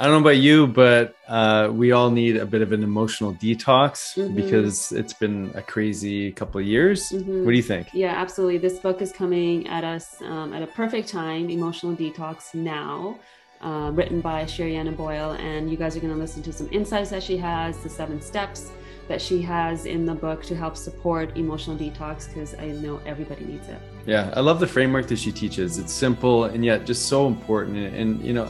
I don't know about you, but uh, we all need a bit of an emotional detox Mhm. because it's been a crazy couple of years. Mhm. What do you think? Yeah, absolutely. This book is coming at us um, at a perfect time, Emotional Detox Now, uh, written by Sherianna Boyle. And you guys are going to listen to some insights that she has, the seven steps that she has in the book to help support emotional detox because I know everybody needs it. Yeah, I love the framework that she teaches. It's simple and yet just so important. And, and, you know,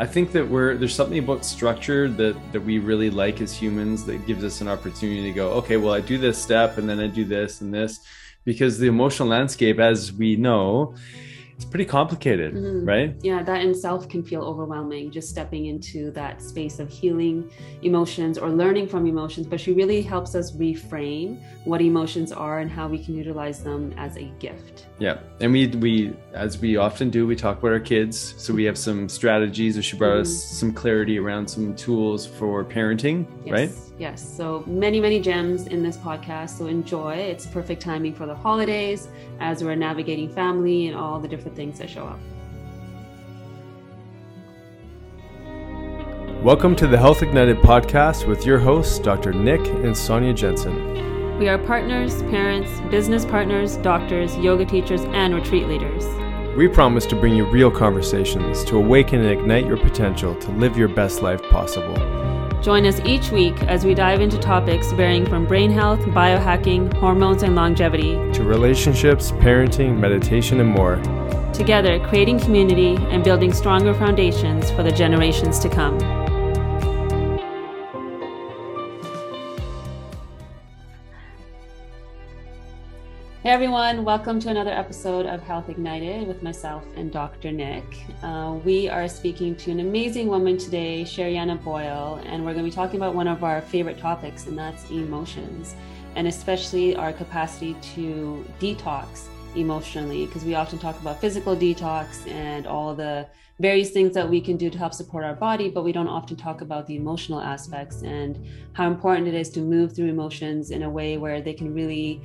I think that we're there's something about structure that that we really like as humans that gives us an opportunity to go, okay, well, I do this step and then I do this and this, because the emotional landscape, as we know, it's pretty complicated, Mhm. right? Yeah, that in itself can feel overwhelming, just stepping into that space of healing emotions or learning from emotions. But she really helps us reframe what emotions are and how we can utilize them as a gift. Yeah, and we we as we often do, we talk about our kids. So we have some strategies, or she brought us Mhm. some clarity around some tools for parenting, Yes, right? Yes. So many, many gems in this podcast. So enjoy. It's perfect timing for the holidays as we're navigating family and all the different things that show up. Welcome to the Health Ignited podcast with your hosts, Dr. Nick and Sonia Jensen. We are partners, parents, business partners, doctors, yoga teachers, and retreat leaders. We promise to bring you real conversations to awaken and ignite your potential to live your best life possible. Join us each week as we dive into topics varying from brain health, biohacking, hormones, and longevity. To relationships, parenting, meditation, and more. Together, creating community and building stronger foundations for the generations to come. Hey everyone, welcome to another episode of Health Ignited with myself and Dr. Nick. Uh, we are speaking to an amazing woman today, Sherianna Boyle, and we're going to be talking about one of our favorite topics, and that's emotions, and especially our capacity to detox emotionally, because we often talk about physical detox and all the various things that we can do to help support our body, but we don't often talk about the emotional aspects and how important it is to move through emotions in a way where they can really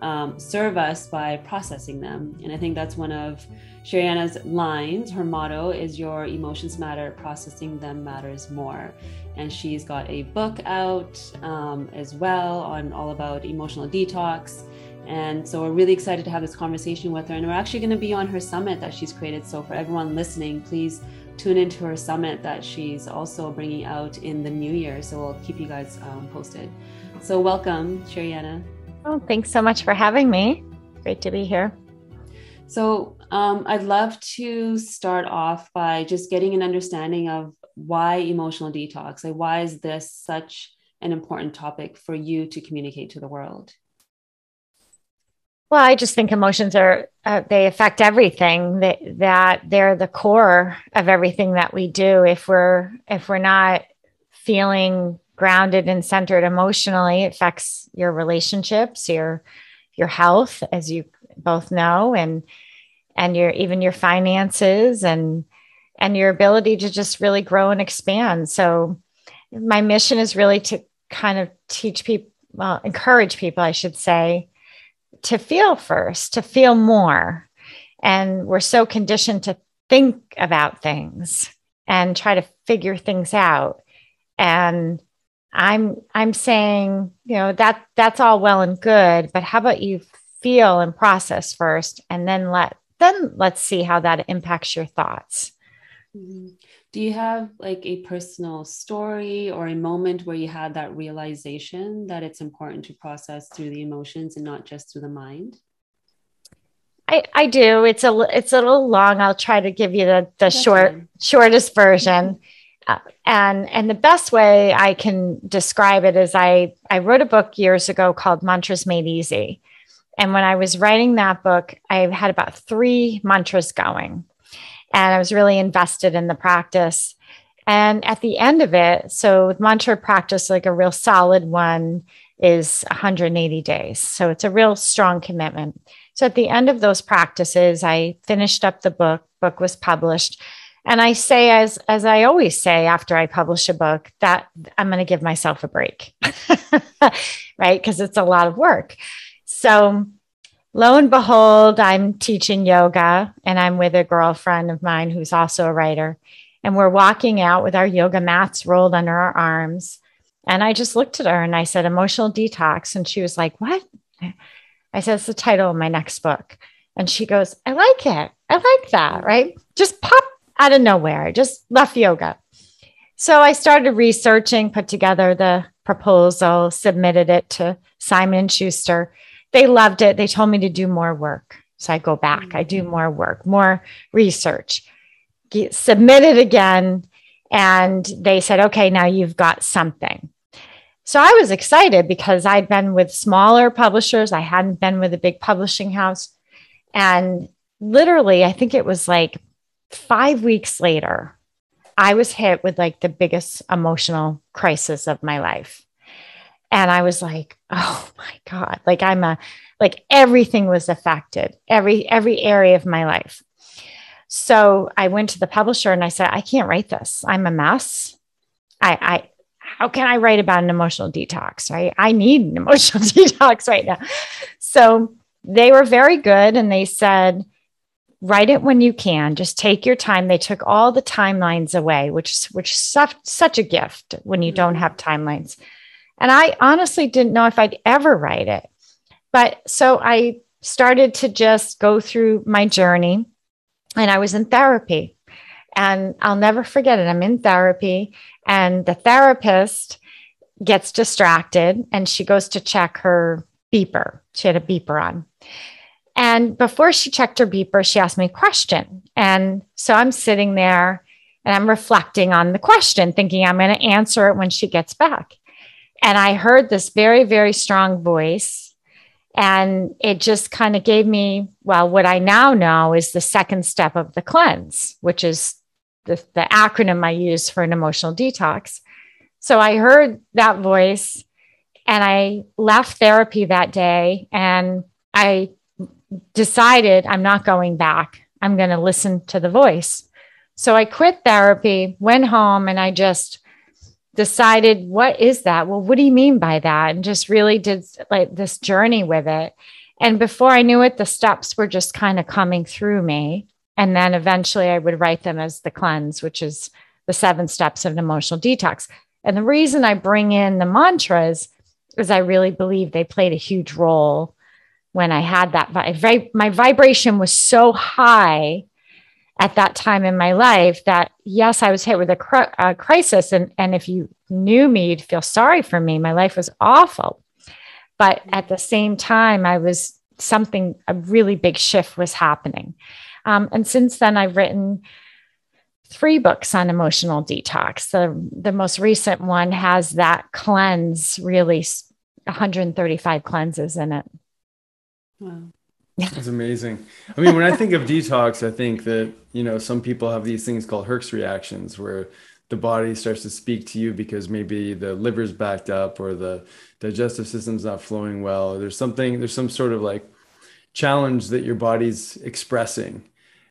um, serve us by processing them. And I think that's one of Sherianna's lines. Her motto is Your emotions matter, processing them matters more. And she's got a book out um, as well on all about emotional detox. And so we're really excited to have this conversation with her. And we're actually going to be on her summit that she's created. So for everyone listening, please tune into her summit that she's also bringing out in the new year. So we'll keep you guys um, posted. So welcome, Sherianna. Oh, thanks so much for having me. Great to be here. So, um, I'd love to start off by just getting an understanding of why emotional detox. Like, why is this such an important topic for you to communicate to the world? Well, I just think emotions are, uh, they affect everything that, that they're the core of everything that we do. If we're, if we're not feeling grounded and centered emotionally, it affects your relationships, your, your health, as you both know, and, and your, even your finances and, and your ability to just really grow and expand. So my mission is really to kind of teach people, well, encourage people, I should say, to feel first, to feel more. And we're so conditioned to think about things and try to figure things out. And I'm I'm saying, you know, that that's all well and good, but how about you feel and process first and then let then let's see how that impacts your thoughts. Mm-hmm. Do you have like a personal story or a moment where you had that realization that it's important to process through the emotions and not just through the mind? I, I do. It's a it's a little long. I'll try to give you the the That's short fine. shortest version. Uh, and and the best way I can describe it is I I wrote a book years ago called Mantras Made Easy. And when I was writing that book, I had about three mantras going. And I was really invested in the practice. And at the end of it, so with mantra practice, like a real solid one, is 180 days. So it's a real strong commitment. So at the end of those practices, I finished up the book, book was published. And I say, as, as I always say after I publish a book, that I'm going to give myself a break, right? Because it's a lot of work. So lo and behold, I'm teaching yoga and I'm with a girlfriend of mine who's also a writer. And we're walking out with our yoga mats rolled under our arms. And I just looked at her and I said, emotional detox. And she was like, what? I said, it's the title of my next book. And she goes, I like it. I like that. Right. Just pop out of nowhere. I just left yoga. So I started researching, put together the proposal, submitted it to Simon and Schuster. They loved it. They told me to do more work. So I go back, I do more work, more research, get, submit it again. And they said, okay, now you've got something. So I was excited because I'd been with smaller publishers. I hadn't been with a big publishing house. And literally, I think it was like five weeks later, I was hit with like the biggest emotional crisis of my life. And I was like, oh my God, like I'm a, like everything was affected, every, every area of my life. So I went to the publisher and I said, I can't write this. I'm a mess. I, I, how can I write about an emotional detox? Right. I need an emotional detox right now. So they were very good and they said, write it when you can. Just take your time. They took all the timelines away, which which is such, such a gift when you don't mm-hmm. have timelines. And I honestly didn't know if I'd ever write it. But so I started to just go through my journey and I was in therapy. And I'll never forget it. I'm in therapy and the therapist gets distracted and she goes to check her beeper. She had a beeper on. And before she checked her beeper, she asked me a question. And so I'm sitting there and I'm reflecting on the question, thinking I'm going to answer it when she gets back. And I heard this very, very strong voice. And it just kind of gave me, well, what I now know is the second step of the cleanse, which is the, the acronym I use for an emotional detox. So I heard that voice and I left therapy that day and I decided I'm not going back. I'm going to listen to the voice. So I quit therapy, went home, and I just decided, what is that? Well, what do you mean by that? And just really did like this journey with it. And before I knew it, the steps were just kind of coming through me. And then eventually I would write them as the cleanse, which is the seven steps of an emotional detox. And the reason I bring in the mantras is I really believe they played a huge role when I had that. Vibe. My vibration was so high at that time in my life that yes, I was hit with a, cr- crisis. And, and if you knew me, you'd feel sorry for me. My life was awful. But at the same time, I was something, a really big shift was happening. Um, and since then, I've written three books on emotional detox. The, the most recent one has that cleanse, really 135 cleanses in it. Wow. That's amazing. I mean, when I think of detox, I think that, you know, some people have these things called Herx reactions where the body starts to speak to you because maybe the liver's backed up or the digestive system's not flowing well. There's something, there's some sort of like challenge that your body's expressing.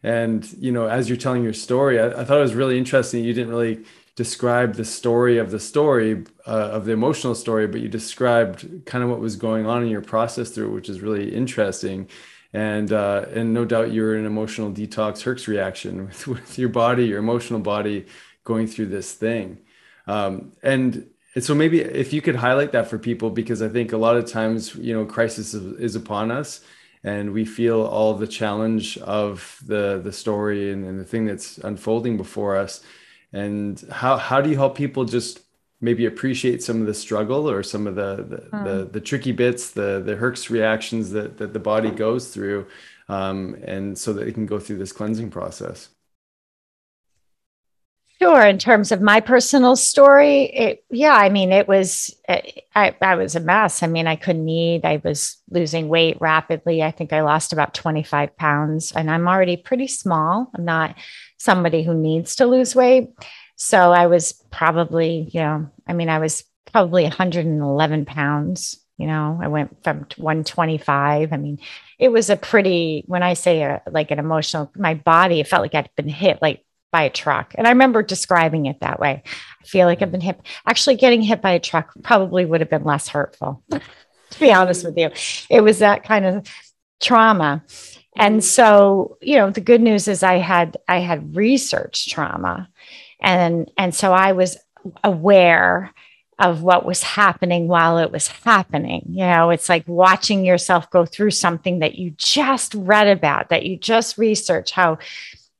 And, you know, as you're telling your story, I, I thought it was really interesting. You didn't really describe the story of the story uh, of the emotional story but you described kind of what was going on in your process through which is really interesting and uh, and no doubt you're an emotional detox herx reaction with, with your body your emotional body going through this thing. Um, and and so maybe if you could highlight that for people because i think a lot of times you know crisis is, upon us and we feel all the challenge of the the story and, and the thing that's unfolding before us. And how how do you help people just maybe appreciate some of the struggle or some of the the, mm. the, the, tricky bits the the herx reactions that that the body goes through um, and so that they can go through this cleansing process Sure. In terms of my personal story, it, yeah, I mean, it was, I, I was a mess. I mean, I couldn't eat. I was losing weight rapidly. I think I lost about 25 pounds and I'm already pretty small. I'm not somebody who needs to lose weight. So I was probably, you know, I mean, I was probably 111 pounds. You know, I went from 125. I mean, it was a pretty, when I say a, like an emotional, my body, it felt like I'd been hit like by a truck. And I remember describing it that way. I feel like I've been hit. Actually, getting hit by a truck probably would have been less hurtful, to be honest with you. It was that kind of trauma. And mm-hmm. so, you know, the good news is I had I had research trauma. And and so I was aware of what was happening while it was happening. You know, it's like watching yourself go through something that you just read about, that you just researched how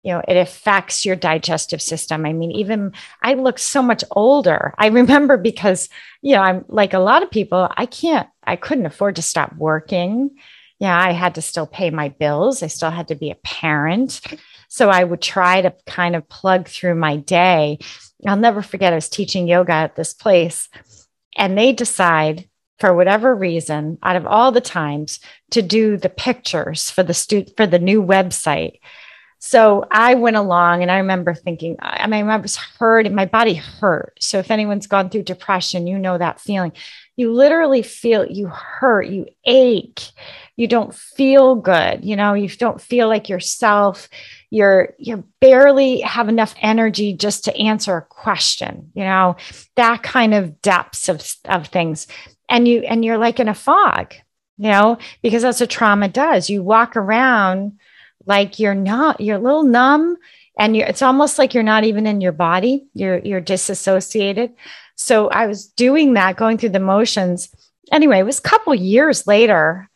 you know it affects your digestive system. I mean even i look so much older. I remember because you know i'm like a lot of people i can't i couldn't afford to stop working yeah i had to still pay my bills. I still had to be a parent. So i would try to kind of plug through my day. I'll never forget i was teaching yoga at this place and they decide for whatever reason out of all the times to do the pictures for the stu- for the new website. So I went along and I remember thinking, I mean, I was hurt, my body hurt. So if anyone's gone through depression, you know that feeling. You literally feel you hurt, you ache, you don't feel good, you know, you don't feel like yourself. You're you barely have enough energy just to answer a question, you know, that kind of depths of, of things. And you and you're like in a fog, you know, because that's what trauma does. You walk around like you're not you're a little numb and you're it's almost like you're not even in your body you're you're disassociated so i was doing that going through the motions anyway it was a couple years later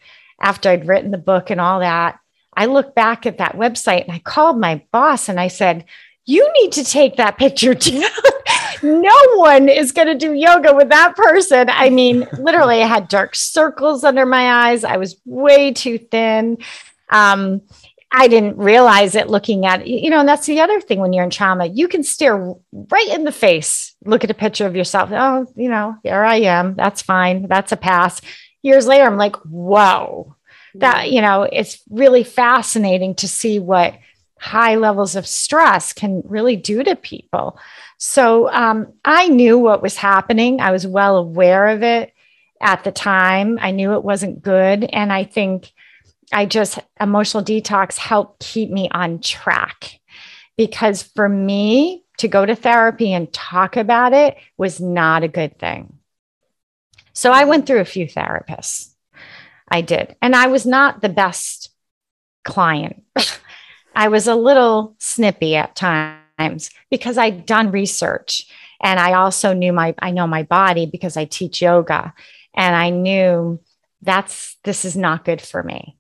after i'd written the book and all that i looked back at that website and i called my boss and i said you need to take that picture down no one is going to do yoga with that person. I mean, literally, I had dark circles under my eyes. I was way too thin. Um, I didn't realize it looking at, you know, and that's the other thing when you're in trauma, you can stare right in the face, look at a picture of yourself. Oh, you know, here I am. That's fine. That's a pass. Years later, I'm like, whoa, that, you know, it's really fascinating to see what high levels of stress can really do to people. So um, I knew what was happening. I was well aware of it at the time. I knew it wasn't good. And I think, I just emotional detox helped keep me on track because for me to go to therapy and talk about it was not a good thing. So I went through a few therapists. I did. And I was not the best client. I was a little snippy at times because I'd done research and I also knew my I know my body because I teach yoga and I knew that's this is not good for me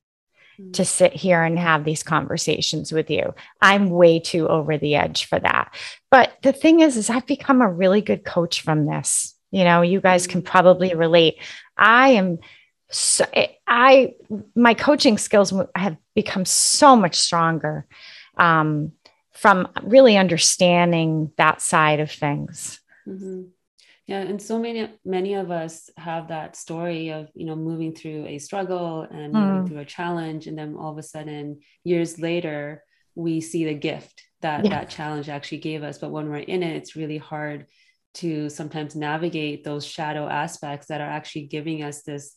hmm. to sit here and have these conversations with you. I'm way too over the edge for that. But the thing is, is I've become a really good coach from this. You know, you guys can probably relate. I am so I my coaching skills have become so much stronger um, from really understanding that side of things. Mm-hmm. Yeah, and so many many of us have that story of you know moving through a struggle and mm. moving through a challenge, and then all of a sudden, years later, we see the gift that yeah. that challenge actually gave us. But when we're in it, it's really hard to sometimes navigate those shadow aspects that are actually giving us this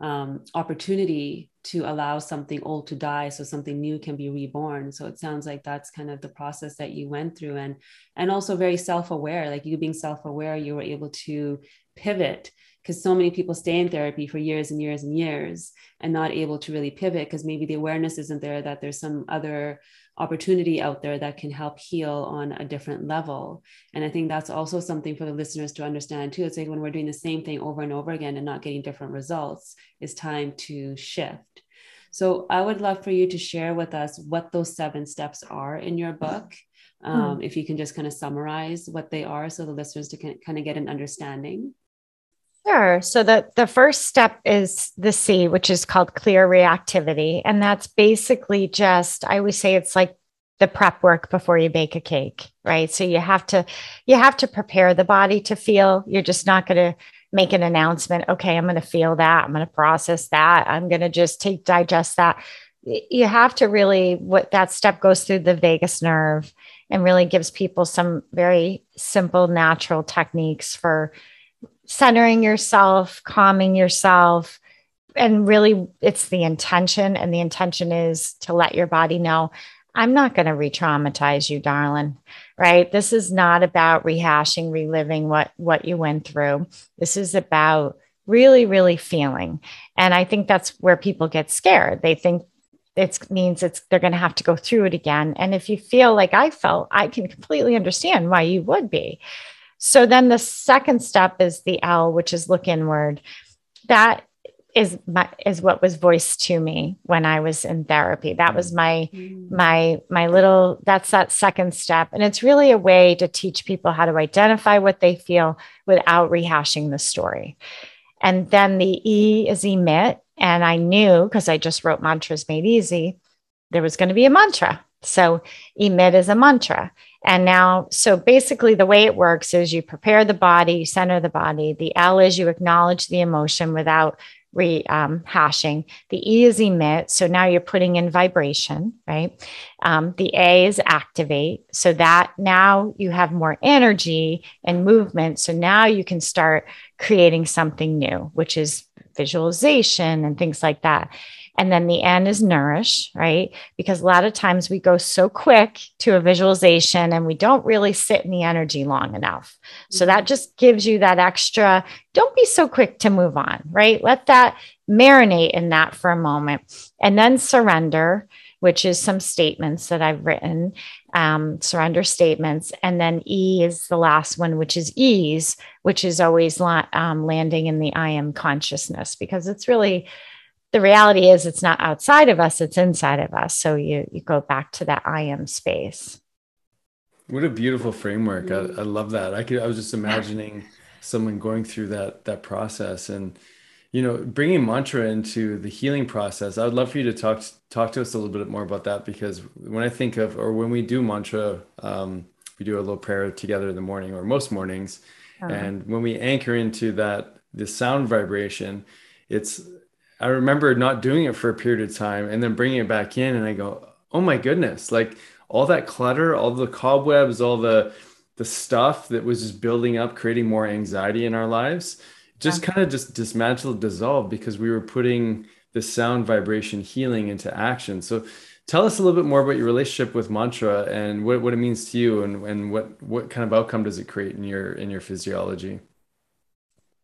um, opportunity to allow something old to die so something new can be reborn. So it sounds like that's kind of the process that you went through and and also very self-aware like you being self-aware you were able to pivot because so many people stay in therapy for years and years and years and not able to really pivot because maybe the awareness isn't there that there's some other opportunity out there that can help heal on a different level. And I think that's also something for the listeners to understand too. It's like when we're doing the same thing over and over again and not getting different results, it's time to shift. So I would love for you to share with us what those seven steps are in your book. Hmm. Um, hmm. If you can just kind of summarize what they are so the listeners can kind of get an understanding. Sure. So the, the first step is the C, which is called clear reactivity. And that's basically just, I always say it's like the prep work before you bake a cake, right? So you have to, you have to prepare the body to feel. You're just not going to make an announcement. Okay, I'm going to feel that. I'm going to process that. I'm going to just take, digest that. You have to really, what that step goes through the vagus nerve and really gives people some very simple, natural techniques for centering yourself, calming yourself. And really, it's the intention. And the intention is to let your body know I'm not going to re traumatize you, darling. Right. This is not about rehashing, reliving what, what you went through. This is about really, really feeling. And I think that's where people get scared. They think it means it's they're going to have to go through it again. And if you feel like I felt, I can completely understand why you would be. So then the second step is the L, which is look inward. That is my is what was voiced to me when I was in therapy. That was my mm. my my little that's that second step. And it's really a way to teach people how to identify what they feel without rehashing the story. And then the E is emit. And I knew because I just wrote Mantras Made Easy, there was going to be a mantra. So emit is a mantra. And now, so basically, the way it works is you prepare the body, you center the body. The L is you acknowledge the emotion without rehashing. Um, the E is emit. So now you're putting in vibration, right? Um, the A is activate. So that now you have more energy and movement. So now you can start creating something new, which is visualization and things like that. And then the N is nourish, right? Because a lot of times we go so quick to a visualization and we don't really sit in the energy long enough. So that mm-hmm. just gives you that extra, don't be so quick to move on, right? Let that marinate in that for a moment. And then surrender, which is some statements that I've written, um, surrender statements. And then E is the last one, which is ease, which is always la- um, landing in the I am consciousness, because it's really the reality is it's not outside of us it's inside of us. So you you go back to that i am space. What a beautiful framework. I, I love that. I could i was just imagining someone going through that that process and you know bringing mantra into the healing process. I would love for you to talk talk to us a little bit more about that because when i think of or when we do mantra um, we do a little prayer together in the morning or most mornings. Uh-huh. and when we anchor into that the sound vibration it's I remember not doing it for a period of time and then bringing it back in and I go, "Oh my goodness, like all that clutter, all the cobwebs, all the the stuff that was just building up creating more anxiety in our lives just yeah. kind of just dismantled dissolved because we were putting the sound vibration healing into action. So tell us a little bit more about your relationship with mantra and what, what it means to you and, and what what kind of outcome does it create in your in your physiology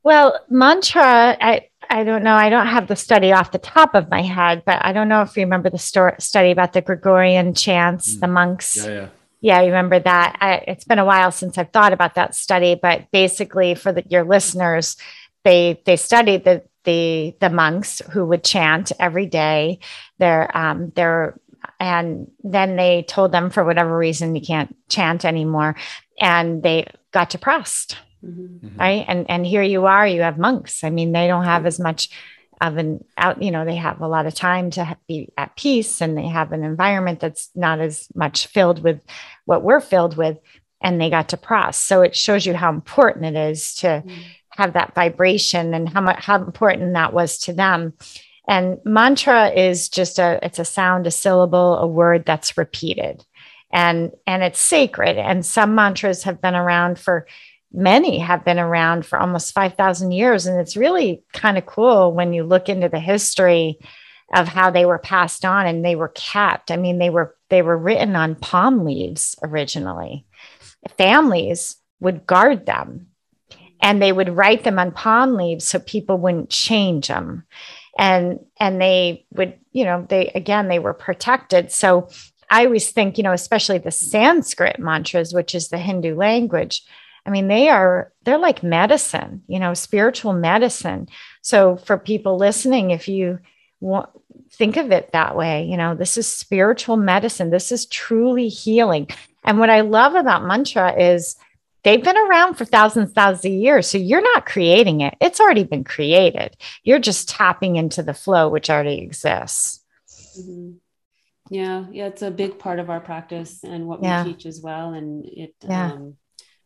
well mantra I, I don't know. I don't have the study off the top of my head, but I don't know if you remember the story, study about the Gregorian chants, mm. the monks. Yeah, yeah. Yeah, I remember that. I, it's been a while since I've thought about that study, but basically, for the, your listeners, they they studied the the the monks who would chant every day. They're um, they're and then they told them for whatever reason you can't chant anymore, and they got depressed mm-hmm. right? And and here you are you have monks. I mean they don't have as much of an out you know they have a lot of time to be at peace and they have an environment that's not as much filled with what we're filled with and they got depressed so it shows you how important it is to mm-hmm. have that vibration and how much how important that was to them. And mantra is just a it's a sound a syllable a word that's repeated. And and it's sacred. And some mantras have been around for many have been around for almost 5,000 years. And it's really kind of cool when you look into the history of how they were passed on and they were kept. I mean, they were they were written on palm leaves originally. Families would guard them and they would write them on palm leaves so people wouldn't change them. And and they would, you know, they again they were protected. So I always think, you know, especially the Sanskrit mantras, which is the Hindu language, I mean, they are, they're like medicine, you know, spiritual medicine. So for people listening, if you want, think of it that way, you know, this is spiritual medicine. This is truly healing. And what I love about mantra is they've been around for thousands, thousands of years. So you're not creating it. It's already been created. You're just tapping into the flow, which already exists. Mm-hmm. Yeah. Yeah. It's a big part of our practice and what we teach as well. And it, yeah. um,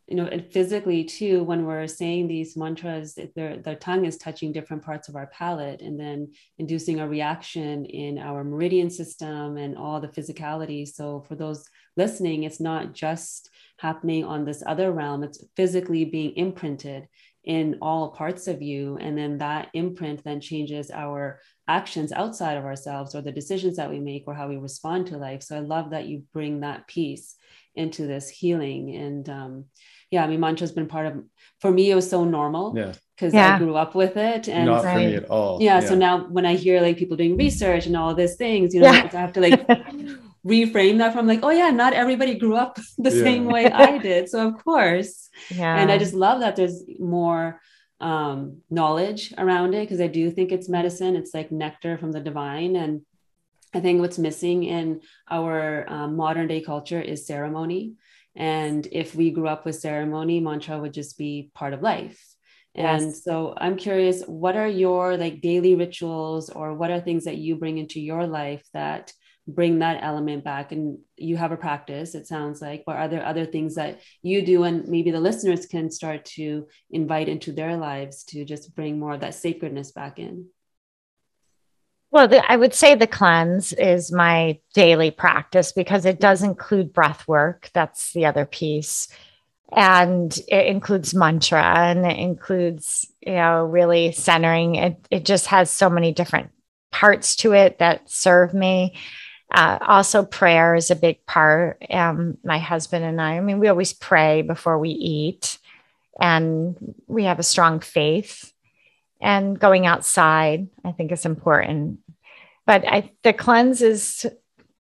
you know, and physically too, when we're saying these mantras, their, their tongue is touching different parts of our palate and then inducing a reaction in our meridian system and all the physicality. So for those listening, it's not just happening on this other realm, it's physically being imprinted in all parts of you. And then that imprint then changes our actions outside of ourselves or the decisions that we make or how we respond to life. So I love that you bring that piece into this healing. And um, yeah, I mean, mantra's been part of for me. It was so normal. Yeah. Because Yeah. I grew up with it, and Not for Right. me at all. yeah, so now when i hear like people doing research and all these things you know Yeah. i have to like reframe that from like oh yeah not everybody grew up the Yeah. same way i did so of course Yeah. and i just love that there's more um knowledge around it because i do think it's medicine it's like nectar from the divine and i think what's missing in our um, modern day culture is ceremony and if we grew up with ceremony mantra would just be part of life and Yes. so I'm curious, what are your like daily rituals or what are things that you bring into your life that bring that element back? And you have a practice, it sounds like, but are there other things that you do and maybe the listeners can start to invite into their lives to just bring more of that sacredness back in? Well, the, I would say the cleanse is my daily practice because it does include breath work. That's the other piece. And it includes mantra and it includes, you know, really centering. It, it just has so many different parts to it that serve me. Uh, also, prayer is a big part. Um, my husband and I, I mean, we always pray before we eat, and we have a strong faith. And going outside, I think is important. But I, the cleanse is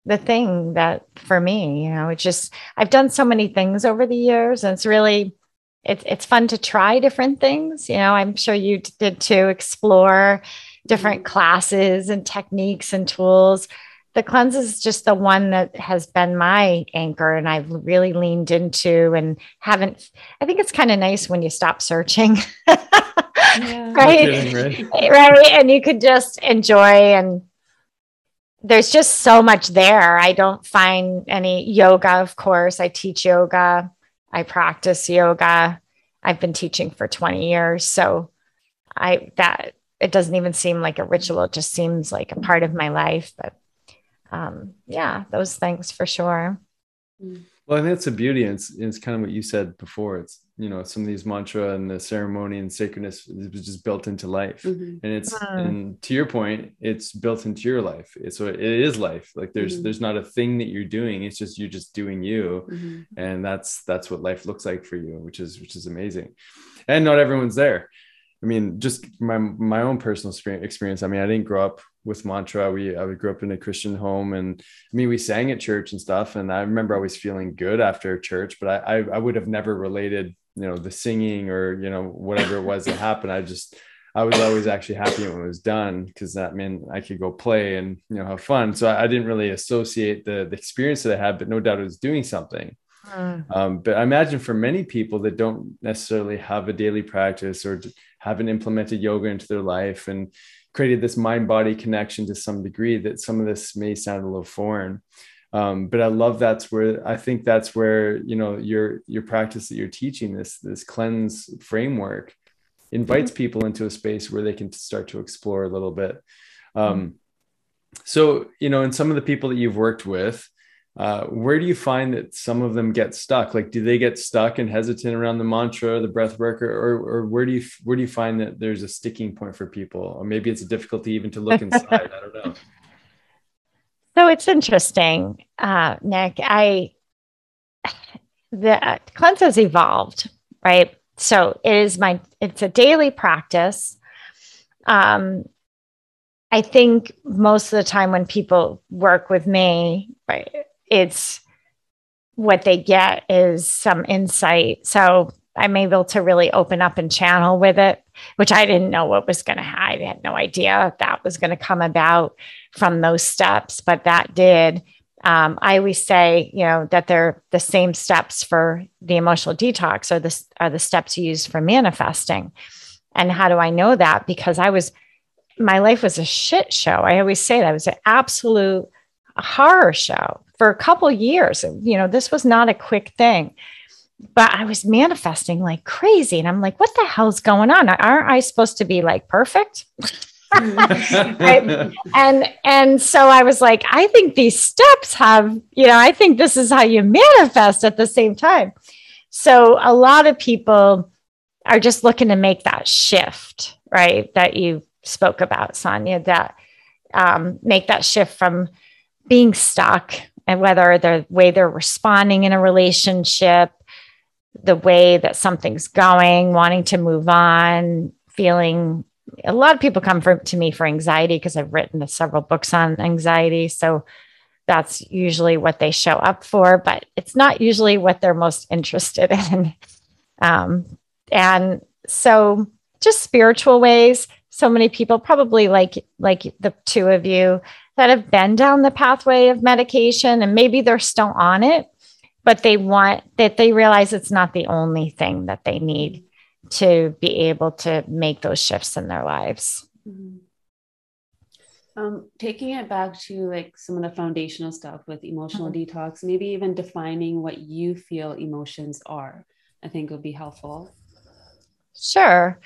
the thing that for me, you know, it's just I've done so many things over the years, and it's really it's it's fun to try different things. You know, I'm sure you did too. Explore different mm-hmm. classes and techniques and tools. The cleanse is just the one that has been my anchor, and I've really leaned into and haven't. I think it's kind of nice when you stop searching. Yeah. Right? Kidding, right? right? And you could just enjoy and there's just so much there. I don't find any yoga of course. I teach yoga. I practice yoga. I've been teaching for 20 years. So i that it doesn't even seem like a ritual. It just seems like a part of my life but um yeah those things for sure Well, I think that's the beauty. And it's, it's kind of what you said before. It's, you know, some of these mantra and the ceremony and sacredness is just built into life. Mhm. And it's, Mm. and to your point, it's built into your life. It's, so it is life. Like there's, Mhm. there's not a thing that you're doing. It's just, you're just doing you. Mhm. and that's that's what life looks like for you which is which is amazing and not everyone's there i mean just my my own personal experience i mean i didn't grow up with mantra we i grew up in a christian home and i mean we sang at church and stuff and i remember always feeling good after church but i i, I would have never related you know the singing or you know whatever it was that happened i just I was always actually happy when it was done because that meant I could go play and you know have fun. So I, I didn't really associate the the experience that I had, but no doubt it was doing something. Um, but I imagine for many people that don't necessarily have a daily practice or haven't implemented yoga into their life and created this mind body connection to some degree, that some of this may sound a little foreign. Um, but I love that's where I think that's where you know your your practice that you're teaching this this cleanse framework invites people into a space where they can start to explore a little bit. Um, so you know, and some of the people that you've worked with, uh, where do you find that some of them get stuck? Like, do they get stuck and hesitant around the mantra, the breath work, or, or, or where do you where do you find that there's a sticking point for people, or maybe it's a difficulty even to look inside? I don't know. So it's interesting, uh, Nick. I the uh, cleanse has evolved, right? So it is my it's a daily practice. Um, I think most of the time when people work with me, right, it's what they get is some insight. So I'm able to really open up and channel with it, which I didn't know what was going to. I had no idea that was going to come about from those steps, but that did. Um, I always say, you know, that they're the same steps for the emotional detox are the, are the steps used for manifesting. And how do I know that? Because I was, my life was a shit show. I always say that it was an absolute horror show for a couple years. You know, this was not a quick thing, but I was manifesting like crazy. And I'm like, what the hell's going on? Aren't I supposed to be like perfect? Right. and and so I was like, I think these steps have, you know, I think this is how you manifest at the same time. So a lot of people are just looking to make that shift, right? That you spoke about, Sonia, that um, make that shift from being stuck and whether the way they're responding in a relationship, the way that something's going, wanting to move on, feeling a lot of people come for, to me for anxiety because I've written several books on anxiety. So that's usually what they show up for, but it's not usually what they're most interested in. Um, and so just spiritual ways. So many people, probably like like the two of you, that have been down the pathway of medication and maybe they're still on it, but they want that they realize it's not the only thing that they need to be able to make those shifts in their lives. Mm-hmm. Um, taking it back to like some of the foundational stuff with emotional mm-hmm. detox, maybe even defining what you feel emotions are, I think would be helpful. Sure.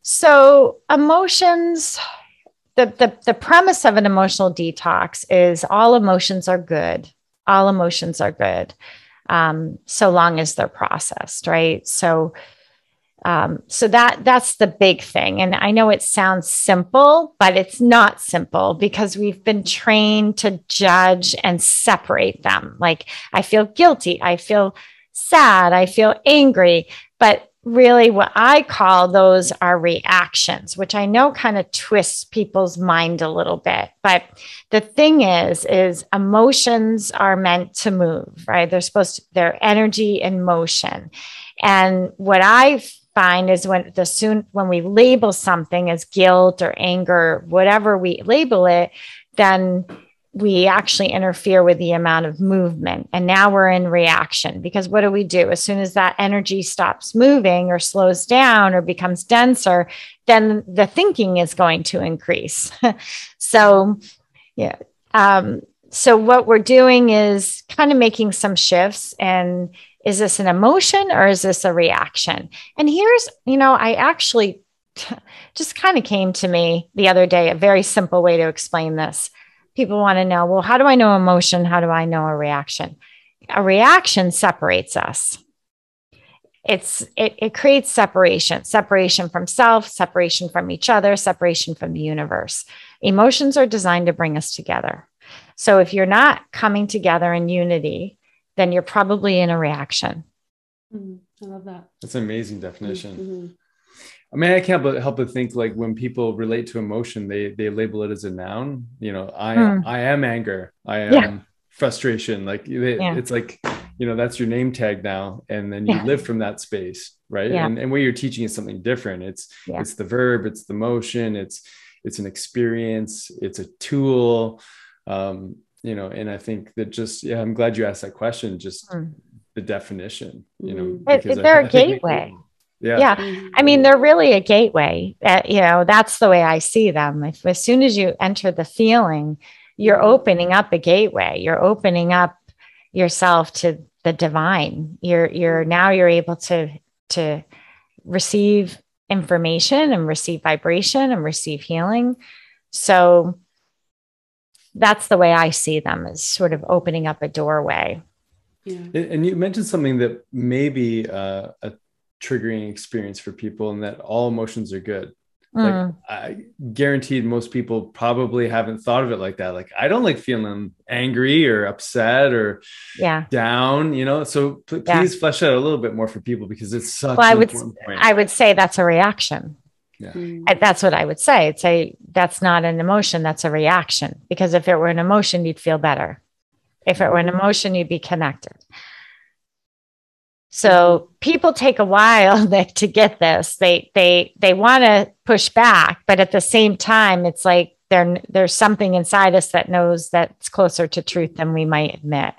So emotions, the, the, the premise of an emotional detox is all emotions are good. All emotions are good. Um, so long as they're processed, right? So um, so that that's the big thing. And I know it sounds simple, but it's not simple because we've been trained to judge and separate them. Like I feel guilty, I feel sad, I feel angry, but really what I call those are reactions, which I know kind of twists people's mind a little bit. But the thing is, is emotions are meant to move, right? They're supposed to, they're energy in motion. And what I find is when the soon when we label something as guilt or anger, whatever we label it, then we actually interfere with the amount of movement. And now we're in reaction because what do we do? As soon as that energy stops moving or slows down or becomes denser, then the thinking is going to increase. so, yeah. Um, so, what we're doing is kind of making some shifts and is this an emotion or is this a reaction? And here's, you know, I actually just kind of came to me the other day a very simple way to explain this. People want to know, well, how do I know emotion? How do I know a reaction? A reaction separates us. It's it, it creates separation, separation from self, separation from each other, separation from the universe. Emotions are designed to bring us together. So if you're not coming together in unity, then you're probably in a reaction. Mm-hmm. I love that. That's an amazing definition. Mm-hmm. I mean, I can't but help but think like when people relate to emotion, they they label it as a noun. You know, I mm. I am anger. I am yeah. frustration. Like they, yeah. it's like you know that's your name tag now, and then you yeah. live from that space, right? And and what you're teaching is something different. It's it's the verb. It's the motion. It's it's an experience. It's a tool. Um, you know and i think that just yeah i'm glad you asked that question just mm. the definition you know mm. they're I, a gateway yeah. yeah mm-hmm. i mean they're really a gateway uh, you know that's the way i see them if, as soon as you enter the feeling you're mm-hmm. opening up a gateway you're opening up yourself to the divine you're you're now you're able to to receive information and receive vibration and receive healing so that's the way I see them as sort of opening up a doorway. Yeah. And you mentioned something that maybe uh, a triggering experience for people, and that all emotions are good. Mm. Like I guaranteed most people probably haven't thought of it like that. Like I don't like feeling angry or upset or yeah down, you know. So please yeah. flesh out a little bit more for people because it's such. Well, I would I would say that's a reaction. Yeah. Mm. That's what I would say. I'd say that's not an emotion, that's a reaction. Because if it were an emotion, you'd feel better. If it were an emotion, you'd be connected. So people take a while to get this. They they they want to push back, but at the same time, it's like there there's something inside us that knows that's closer to truth than we might admit.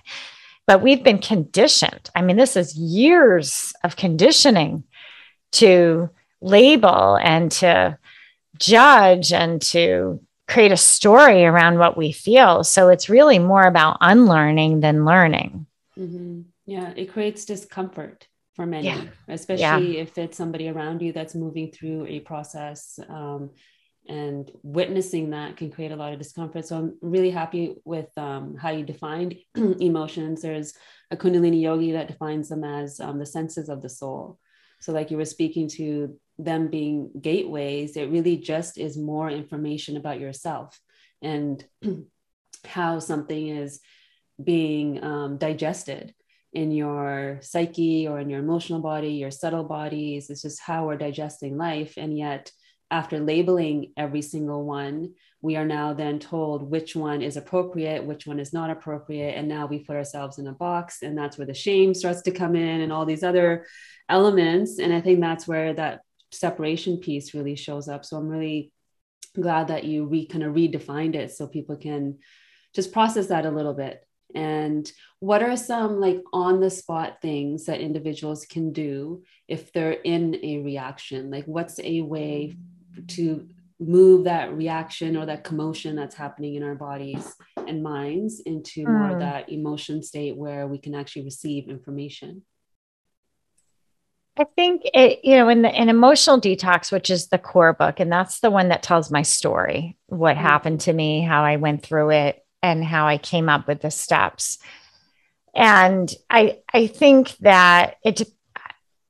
But we've been conditioned. I mean, this is years of conditioning to label and to judge and to create a story around what we feel. So it's really more about unlearning than learning. Mm-hmm. Yeah, it creates discomfort for many, yeah. especially yeah. if it's somebody around you that's moving through a process. Um, and witnessing that can create a lot of discomfort. So I'm really happy with um, how you defined emotions. There's a Kundalini yogi that defines them as um, the senses of the soul. So, like you were speaking to them being gateways, it really just is more information about yourself and how something is being um, digested in your psyche or in your emotional body, your subtle bodies. It's just how we're digesting life. And yet, after labeling every single one, we are now then told which one is appropriate, which one is not appropriate. And now we put ourselves in a box, and that's where the shame starts to come in and all these other elements. And I think that's where that separation piece really shows up. So I'm really glad that you re kind of redefined it so people can just process that a little bit and what are some like on the spot things that individuals can do if they're in a reaction like what's a way to move that reaction or that commotion that's happening in our bodies and minds into mm. more of hmm. that emotion state where we can actually receive information I think it, you know, in the in emotional detox, which is the core book, and that's the one that tells my story, what mm-hmm. happened to me, how I went through it, and how I came up with the steps. And I I think that it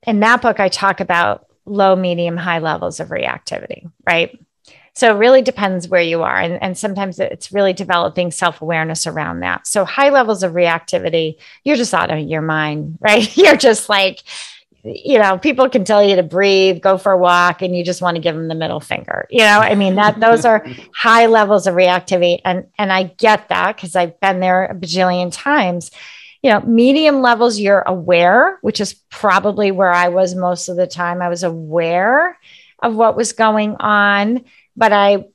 in that book I talk about low, medium, high levels of reactivity, right? So it really depends where you are. And, and sometimes it's really developing self awareness around that. So high levels of reactivity, you're just out of your mind, right? You're just like, you know, people can tell you to breathe, go for a walk, and you just want to give them the middle finger. You know, I mean that those are high levels of reactivity, and and I get that because I've been there a bajillion times. You know, medium levels, you're aware, which is probably where I was most of the time. I was aware of what was going on, but I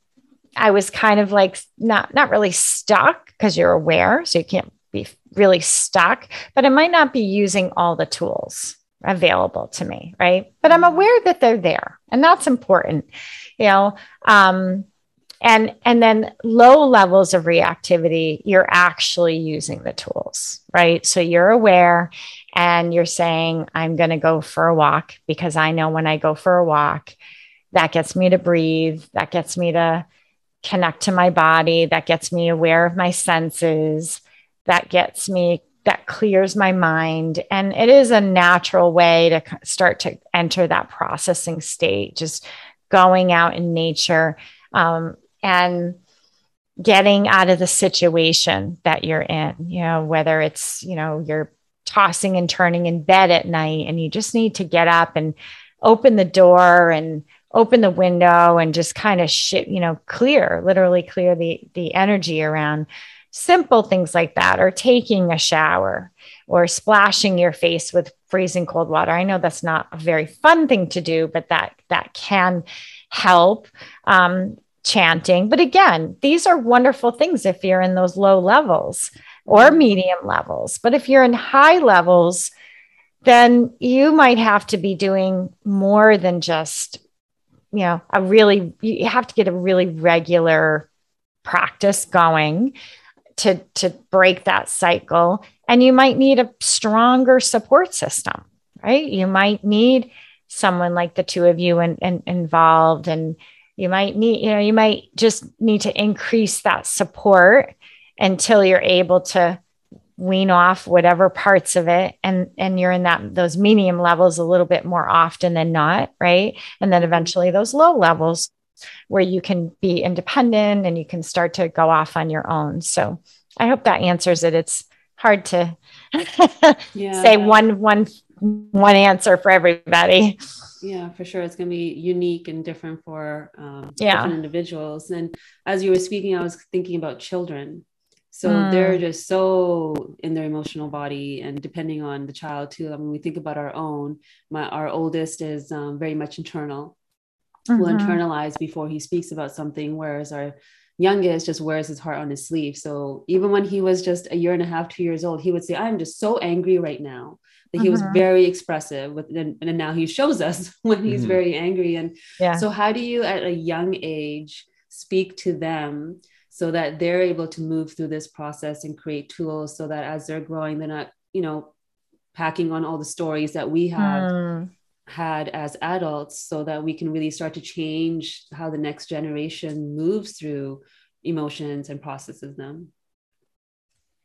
I was kind of like not not really stuck because you're aware, so you can't be really stuck, but I might not be using all the tools available to me right? But i'm aware that they're there and that's important you know? Um and and then low levels of reactivity you're actually using the tools right? So you're aware and you're saying i'm going to go for a walk because i know when i go for a walk that gets me to breathe that gets me to connect to my body that gets me aware of my senses that gets me that clears my mind. And it is a natural way to start to enter that processing state, just going out in nature um, and getting out of the situation that you're in, you know, whether it's, you know, you're tossing and turning in bed at night and you just need to get up and open the door and open the window and just kind of shit, you know, clear, literally clear the the energy around simple things like that, or taking a shower or splashing your face with freezing cold water. I know that's not a very fun thing to do, but that that can help. Um, chanting. But again, these are wonderful things if you're in those low levels or medium levels. But if you're in high levels, then you might have to be doing more than just, you know, a really, you have to get a really regular practice going to to break that cycle. And you might need a stronger support system right? You might need someone like the two of you and in, in, involved and you might need you know you might just need to increase that support until you're able to wean off whatever parts of it and and you're in that those medium levels a little bit more often than not right? And then eventually those low levels where you can be independent and you can start to go off on your own. So I hope that answers it. It's hard to yeah. say one one one answer for everybody. Yeah, for sure. It's going to be unique and different for um, yeah. different individuals. And as you were speaking, I was thinking about children. So mm. they're just so in their emotional body, and depending on the child too. I mean, we think about our own. My our oldest is um, very much internal, mm-hmm. will internalize before he speaks about something, whereas our youngest just wears his heart on his sleeve. So even when he was just a year and a half, two years old, he would say, I'm just so angry right now. That he was mm-hmm. very expressive with and, and now he shows us when he's mm-hmm. very angry. And yeah. so how do you at a young age speak to them so that they're able to move through this process and create tools so that as they're growing, they're not, you know, packing on all the stories that we have mm had as adults so that we can really start to change how the next generation moves through emotions and processes them.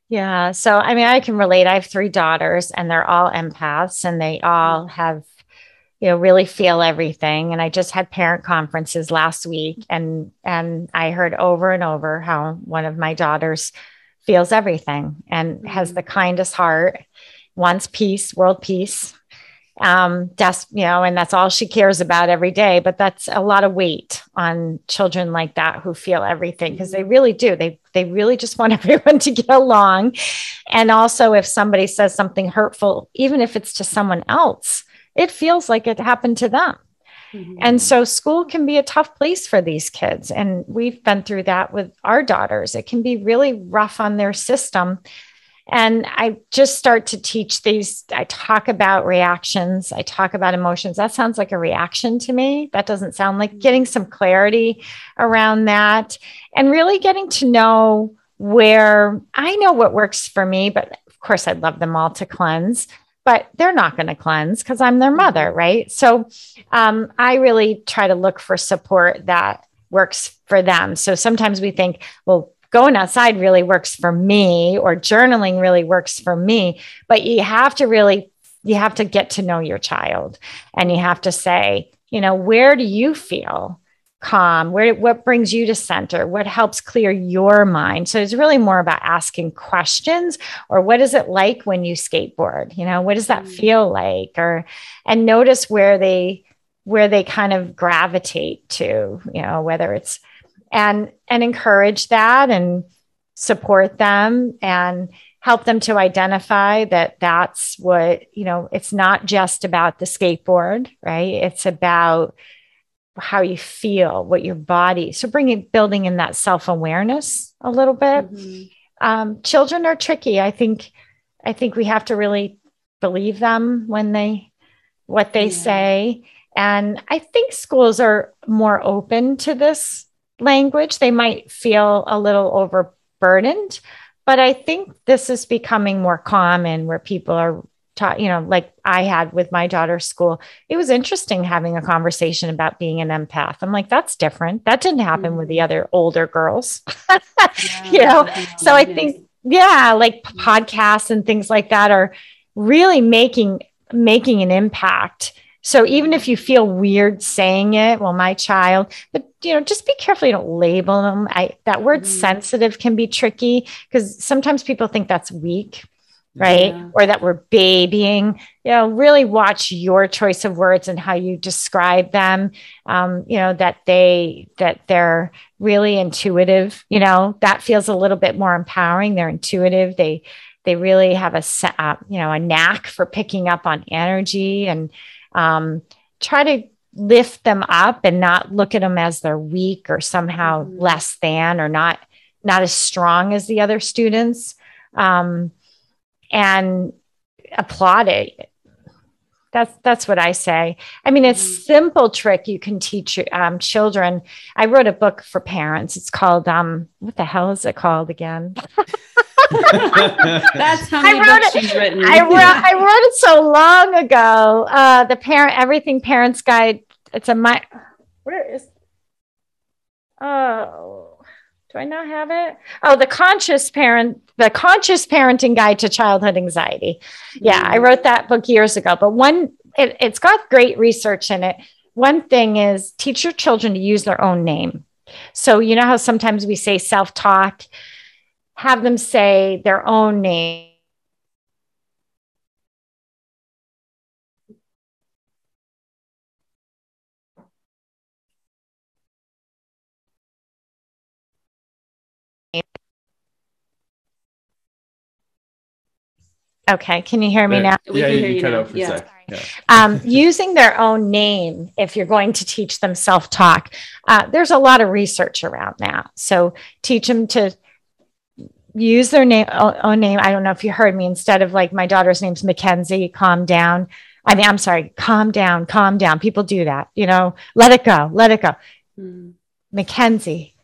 Yeah. So, I mean, I can relate. I have three daughters and they're all empaths and they all have, you know, really feel everything. And I just had parent conferences last week and, and I heard over and over how one of my daughters feels everything and mm-hmm. has the kindest heart, wants peace, world peace. Um, just, you know, and that's all she cares about every day. But that's a lot of weight on children like that who feel everything because they really do. They they really just want everyone to get along. And also if somebody says something hurtful, even if it's to someone else, it feels like it happened to them. Mm-hmm. And so school can be a tough place for these kids. And we've been through that with our daughters. It can be really rough on their system. And I just start to teach these. I talk about reactions, I talk about emotions. That sounds like a reaction to me. That doesn't sound like getting some clarity around that and really getting to know where I know what works for me, but of course, I'd love them all to cleanse but they're not going to cleanse because I'm their mother, mm-hmm. right? So um, I really try to look for support that works for them. So sometimes we think, well, going outside really works for me, or journaling really works for me, but you have to really you have to get to know your child and you have to say, you know, where do you feel calm? Where what brings you to center? What helps clear your mind? So it's really more about asking questions or what is it like when you skateboard? You know what does that mm. feel like? Or and notice where they where they kind of gravitate to you know whether it's and and encourage that and support them and help them to identify that that's what you know it's not just about the skateboard right it's about how you feel, what your body. So bringing building in that self awareness a little bit. Mm-hmm. Um, children are tricky. I think. I think we have to really believe them when they what they yeah. say. And I think schools are more open to this language. They might feel a little overburdened, but I think this is becoming more common where people are taught, you know, like I had with my daughter's school, it was interesting having a conversation about being an empath. I'm like, that's different. That didn't happen mm-hmm. with the other older girls, yeah, you know? So I think, yeah, like mm-hmm. podcasts and things like that are really making, making an impact. So even if you feel weird saying it, well, my child, but you know, just be careful you don't label them. I that word mm-hmm. sensitive can be tricky because sometimes people think that's weak right? Yeah. Or that we're babying. You know, really watch your choice of words and how you describe them. Um, you know, that they that they're really intuitive. You know, that feels a little bit more empowering. They're intuitive. They they really have a uh, you know a knack for picking up on energy and um, try to lift them up and not look at them as they're weak or somehow mm-hmm. less than or not not as strong as the other students. Um, and applaud it. That's that's what I say. I mean, it's mm-hmm. simple trick you can teach um, children. I wrote a book for parents. It's called um, what the hell is it called again? That's how many books it, she's written. I wrote, I wrote it so long ago. Uh, the parent everything parents guide. It's a my. Where is? Oh, do I not have it? Oh, the conscious parent, the conscious parenting guide to childhood anxiety. Yeah. I mm. wrote that book years ago. But one, it, it's got great research in it. One thing is teach your children to use their own name. So you know how sometimes we say self-talk, have them say their own name Okay, can you hear me now? Yeah, you, you cut now. out for yeah. a sec. Yeah. Um, using their own name, if you're going to teach them self talk, uh, there's a lot of research around that. So teach them to use their name, own name. I don't know if you heard me. Instead of like my daughter's name's Mackenzie, calm down. I mean, I'm sorry, calm down, calm down. People do that, you know, let it go, let it go. Mm. Mackenzie,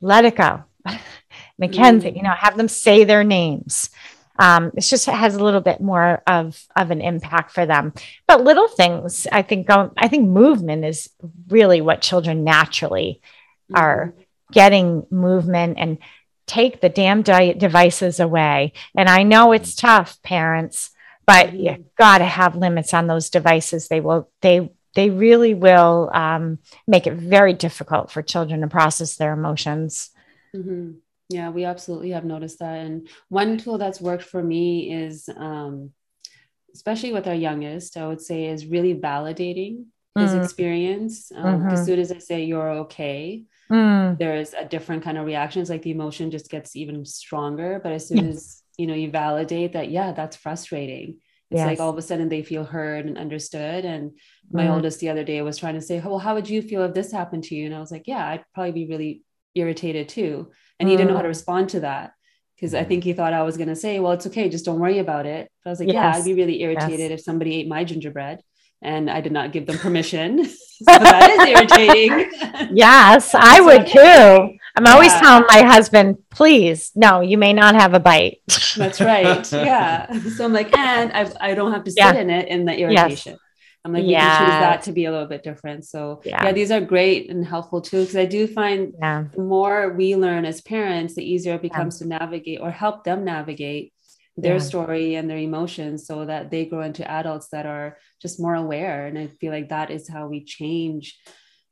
let it go. Mackenzie, mm. you know, have them say their names um, it just has a little bit more of of an impact for them. But little things, I think, go, I think movement is really what children naturally mm-hmm. are getting movement and take the damn di- devices away. And I know it's tough, parents, but mm-hmm. you got to have limits on those devices. They will they they really will um, make it very difficult for children to process their emotions. Mm-hmm. Yeah, we absolutely have noticed that. And one tool that's worked for me is, um, especially with our youngest, I would say, is really validating his mm. experience. Um, mm-hmm. As soon as I say you're okay, mm. there's a different kind of reaction. It's like the emotion just gets even stronger. But as soon as you know you validate that, yeah, that's frustrating. It's yes. like all of a sudden they feel heard and understood. And my mm. oldest the other day was trying to say, "Well, how would you feel if this happened to you?" And I was like, "Yeah, I'd probably be really irritated too." And he didn't know how to mm. respond to that because I think he thought I was going to say, "Well, it's okay, just don't worry about it." But I was like, yes. "Yeah, I'd be really irritated yes. if somebody ate my gingerbread." and I did not give them permission. so that is irritating. yes, I would too. I'm yeah. always telling my husband, please, no, you may not have a bite. That's right. Yeah. So I'm like, and I, I don't have to sit yeah. in it in the irritation. Yes. I'm like, we can choose that to be a little bit different. So yeah, yeah these are great and helpful too. Because I do find yeah. the more we learn as parents, the easier it becomes to navigate or help them navigate their yeah. story and their emotions so that they grow into adults that are just more aware and i feel like that is how we change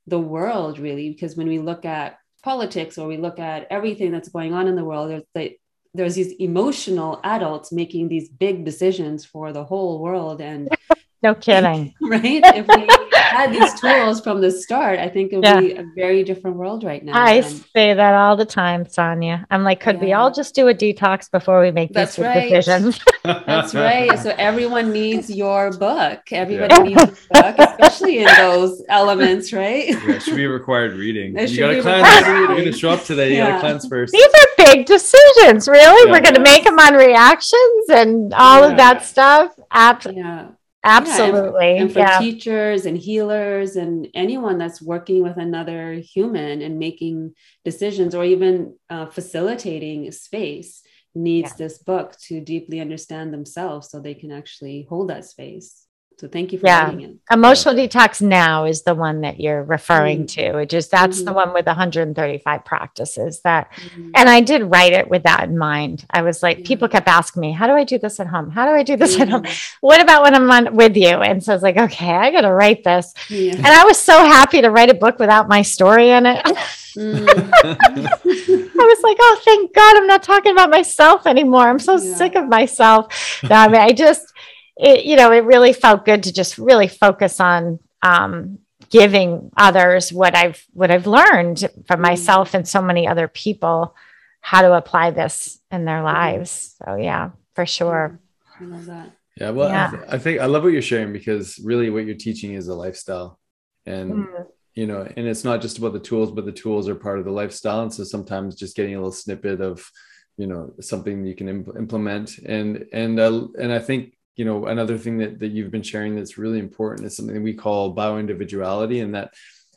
the world really because when we look at politics or we look at everything that's going on in the world there's the, there's these emotional adults making these big decisions for the whole world and no kidding right if we had these tools from the start, I think it would yeah. be a very different world right now. I and, say that all the time, Sonia. I'm like, could yeah. we all just do a detox before we make That's these right. decisions? That's right. So everyone needs your book. Everybody yeah. needs your book, especially in those elements, right? Yeah, it should be required reading. It you gotta cleanse. You're gonna show up today. You gotta cleanse first. These are big decisions, really. We're gonna make them on reactions and all of that stuff. App- yeah Absolutely. Yeah, and, for, and for yeah. teachers and healers and anyone that's working with another human and making decisions or even uh, facilitating space needs yeah. this book to deeply understand themselves so they can actually hold that space. So thank you for yeah. it. Emotional detox now is the one that you're referring mm-hmm. to. It just that's mm-hmm. the one with 135 practices that mm-hmm. and I did write it with that in mind. I was like, people kept asking me, how do I do this at home? How do I do this at home? What about when I'm on with you? And so I was like, okay, I gotta write this. Yeah. And I was so happy to write a book without my story in it. Mm. I was like, oh, thank God I'm not talking about myself anymore. I'm so yeah. sick of myself. No, I mean, I just it, you know, it really felt good to just really focus on um, giving others what I've what I've learned from mm. myself and so many other people how to apply this in their mm-hmm. lives. So yeah, for sure. I love that. Yeah, well, yeah. I, th- I, think I love what you're sharing because really what you're teaching is a lifestyle, and mm. you know, and it's not just about the tools, but the tools are part of the lifestyle. And so sometimes just getting a little snippet of, you know, something you can Im- implement, and and uh, and I think you know another thing that, that you've been sharing that's really important is something we call bioindividuality and that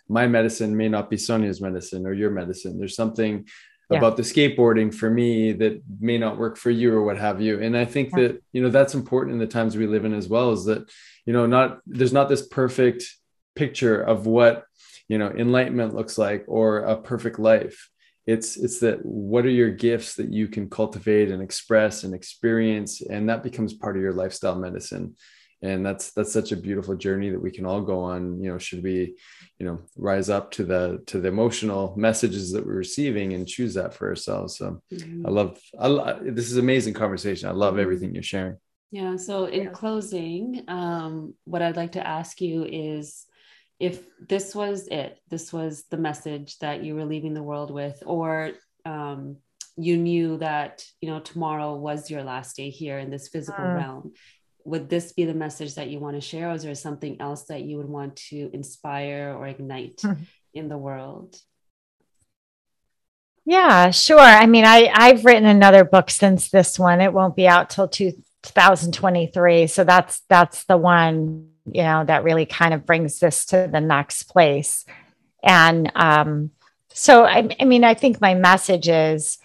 my medicine may not be sonia's medicine or your medicine there's something yeah. about the skateboarding for me that may not work for you or what have you and i think yeah. that you know that's important in the times we live in as well is that you know not there's not this perfect picture of what you know enlightenment looks like or a perfect life it's it's that what are your gifts that you can cultivate and express and experience? And that becomes part of your lifestyle medicine. And that's that's such a beautiful journey that we can all go on. You know should we you know rise up to the to the emotional messages that we're receiving and choose that for ourselves. So mm-hmm. i love i love, this is amazing conversation. I love everything you're sharing. Yeah. So in closing um, what i'd like to ask you is if this was it, this was the message that you were leaving the world with, or um, you knew that you know tomorrow was your last day here in this physical uh, realm, would this be the message that you want to share, or is there something else that you would want to inspire or ignite mm-hmm. in the world? Yeah, sure. I mean, I I've written another book since this one. It won't be out till 2023, so that's that's the one you know, that really kind of brings this to the next place. And um, so, I, I mean, I think my message is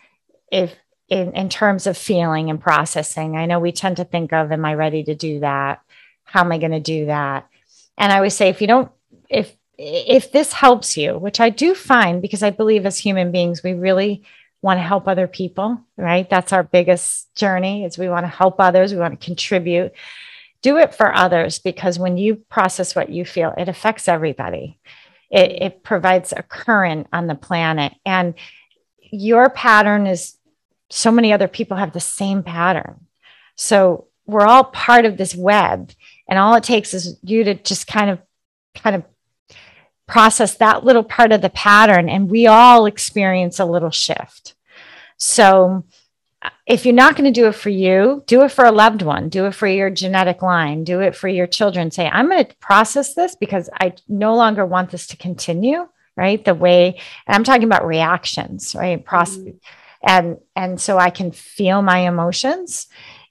if in, in terms of feeling and processing, I know we tend to think of, am I ready to do that? How am I going to do that? And I would say, if you don't, if, if this helps you, which I do find because I believe as human beings, we really want to help other people, right? That's our biggest journey is we want to help others. We want to contribute do it for others because when you process what you feel, it affects everybody. It, it provides a current on the planet. And your pattern is so many other people have the same pattern. So we're all part of this web. And all it takes is you to just kind of, kind of process that little part of the pattern. And we all experience a little shift. So if you're not going to do it for you, do it for a loved one, do it for your genetic line, do it for your children. Say, I'm going to process this because I no longer want this to continue, right? The way I'm talking about reactions, right? Process. Mm-hmm. And and so I can feel my emotions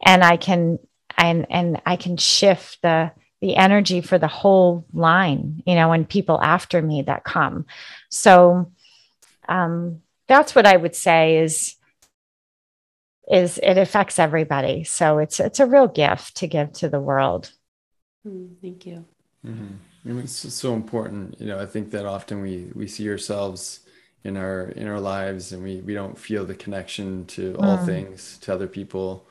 and I can and and I can shift the the energy for the whole line, you know, and people after me that come. So um that's what I would say is is it affects everybody. So it's it's a real gift to give to the world. Mm, thank you. Mm-hmm. I mean, it's so important. You know, I think that often we we see ourselves in our in our lives, and we we don't feel the connection to all mm. things to other people.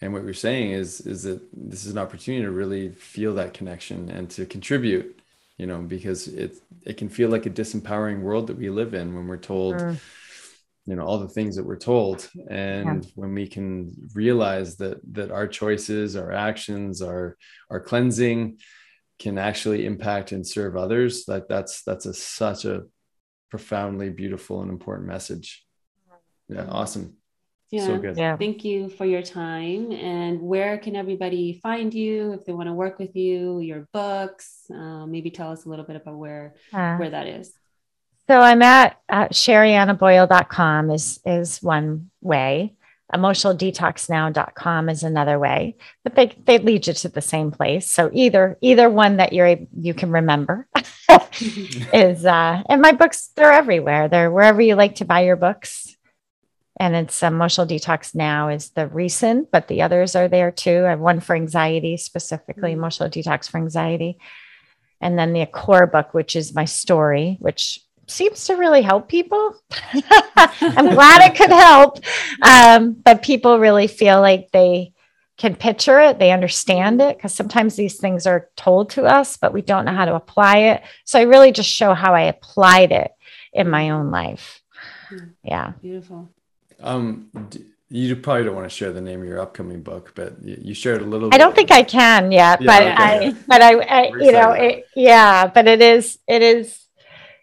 And what we're saying is is that this is an opportunity to really feel that connection and to contribute. You know, because it it can feel like a disempowering world that we live in when we're told. Mm you know all the things that we're told and yeah. when we can realize that that our choices our actions our our cleansing can actually impact and serve others that that's that's a such a profoundly beautiful and important message yeah awesome yeah. So good. Yeah. Thank you for your time. And where can everybody find you if they want to work with you? Your books. Uh, maybe tell us a little bit about where uh, where that is. So I'm at, sherianneboyle.com is, is one way. Emotionaldetoxnow.com is another way, but they, they lead you to the same place. So either, either one that you're, you can remember is, uh, and my books, they're everywhere. They're wherever you like to buy your books. And it's Emotional Detox Now is the recent, but the others are there too. I have one for anxiety, specifically mm-hmm. Emotional Detox for Anxiety. And then the core book, which is my story, which seems to really help people. I'm glad it could help. Um, but people really feel like they can picture it, they understand it, because sometimes these things are told to us, but we don't know how to apply it. So I really just show how I applied it in my own life. Hmm. Yeah. Beautiful. Um, you probably don't want to share the name of your upcoming book, but you shared a little. I don't think I can yet, yeah, but okay. I, but I, I you know, it, yeah, but it is, it is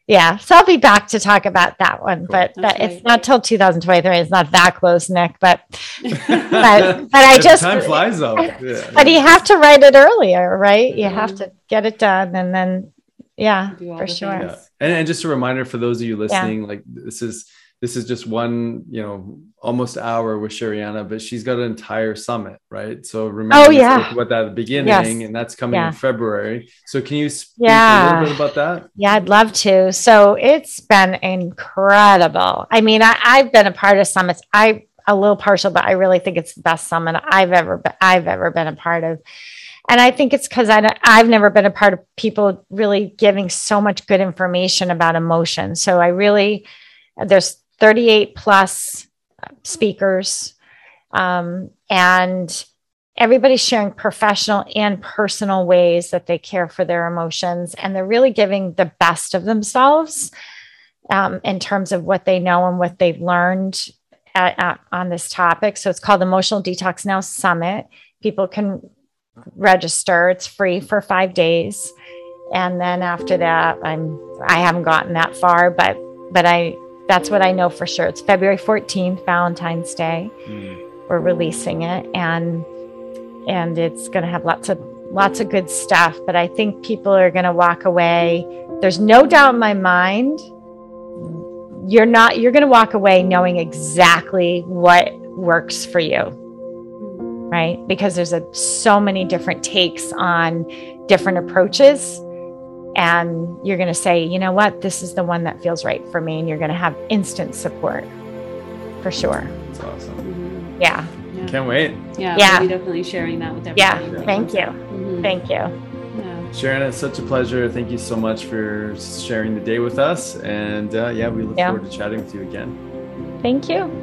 yeah so i'll be back to talk about that one cool. but, but it's not till 2023 it's not that close nick but but, but i just time flies though yeah. but you have to write it earlier right you have to get it done and then yeah for sure yeah. And, and just a reminder for those of you listening yeah. like this is this is just one, you know, almost hour with Sherianna, but she's got an entire summit, right? So remember oh, yeah. about that at the beginning, yes. and that's coming yeah. in February. So can you speak yeah. a little bit about that? Yeah, I'd love to. So it's been incredible. I mean, I, I've been a part of summits. I a little partial, but I really think it's the best summit I've ever been, I've ever been a part of. And I think it's because I've never been a part of people really giving so much good information about emotion. So I really, there's 38 plus speakers. Um, and everybody's sharing professional and personal ways that they care for their emotions. And they're really giving the best of themselves um, in terms of what they know and what they've learned at, at, on this topic. So it's called Emotional Detox Now Summit. People can register, it's free for five days. And then after that, I'm I haven't gotten that far, but but I that's what I know for sure. It's February 14th, Valentine's Day. Mm. We're releasing it and and it's going to have lots of lots of good stuff, but I think people are going to walk away. There's no doubt in my mind you're not you're going to walk away knowing exactly what works for you. Right? Because there's a so many different takes on different approaches and you're going to say, you know what, this is the one that feels right for me. And you're going to have instant support for sure. That's awesome. Yeah. yeah. Can't wait. Yeah. Yeah. We'll be definitely sharing that with everybody. Yeah. Thank you. Mm-hmm. Thank you. Sharon, it's such a pleasure. Thank you so much for sharing the day with us. And uh, yeah, we look yeah. forward to chatting with you again. Thank you.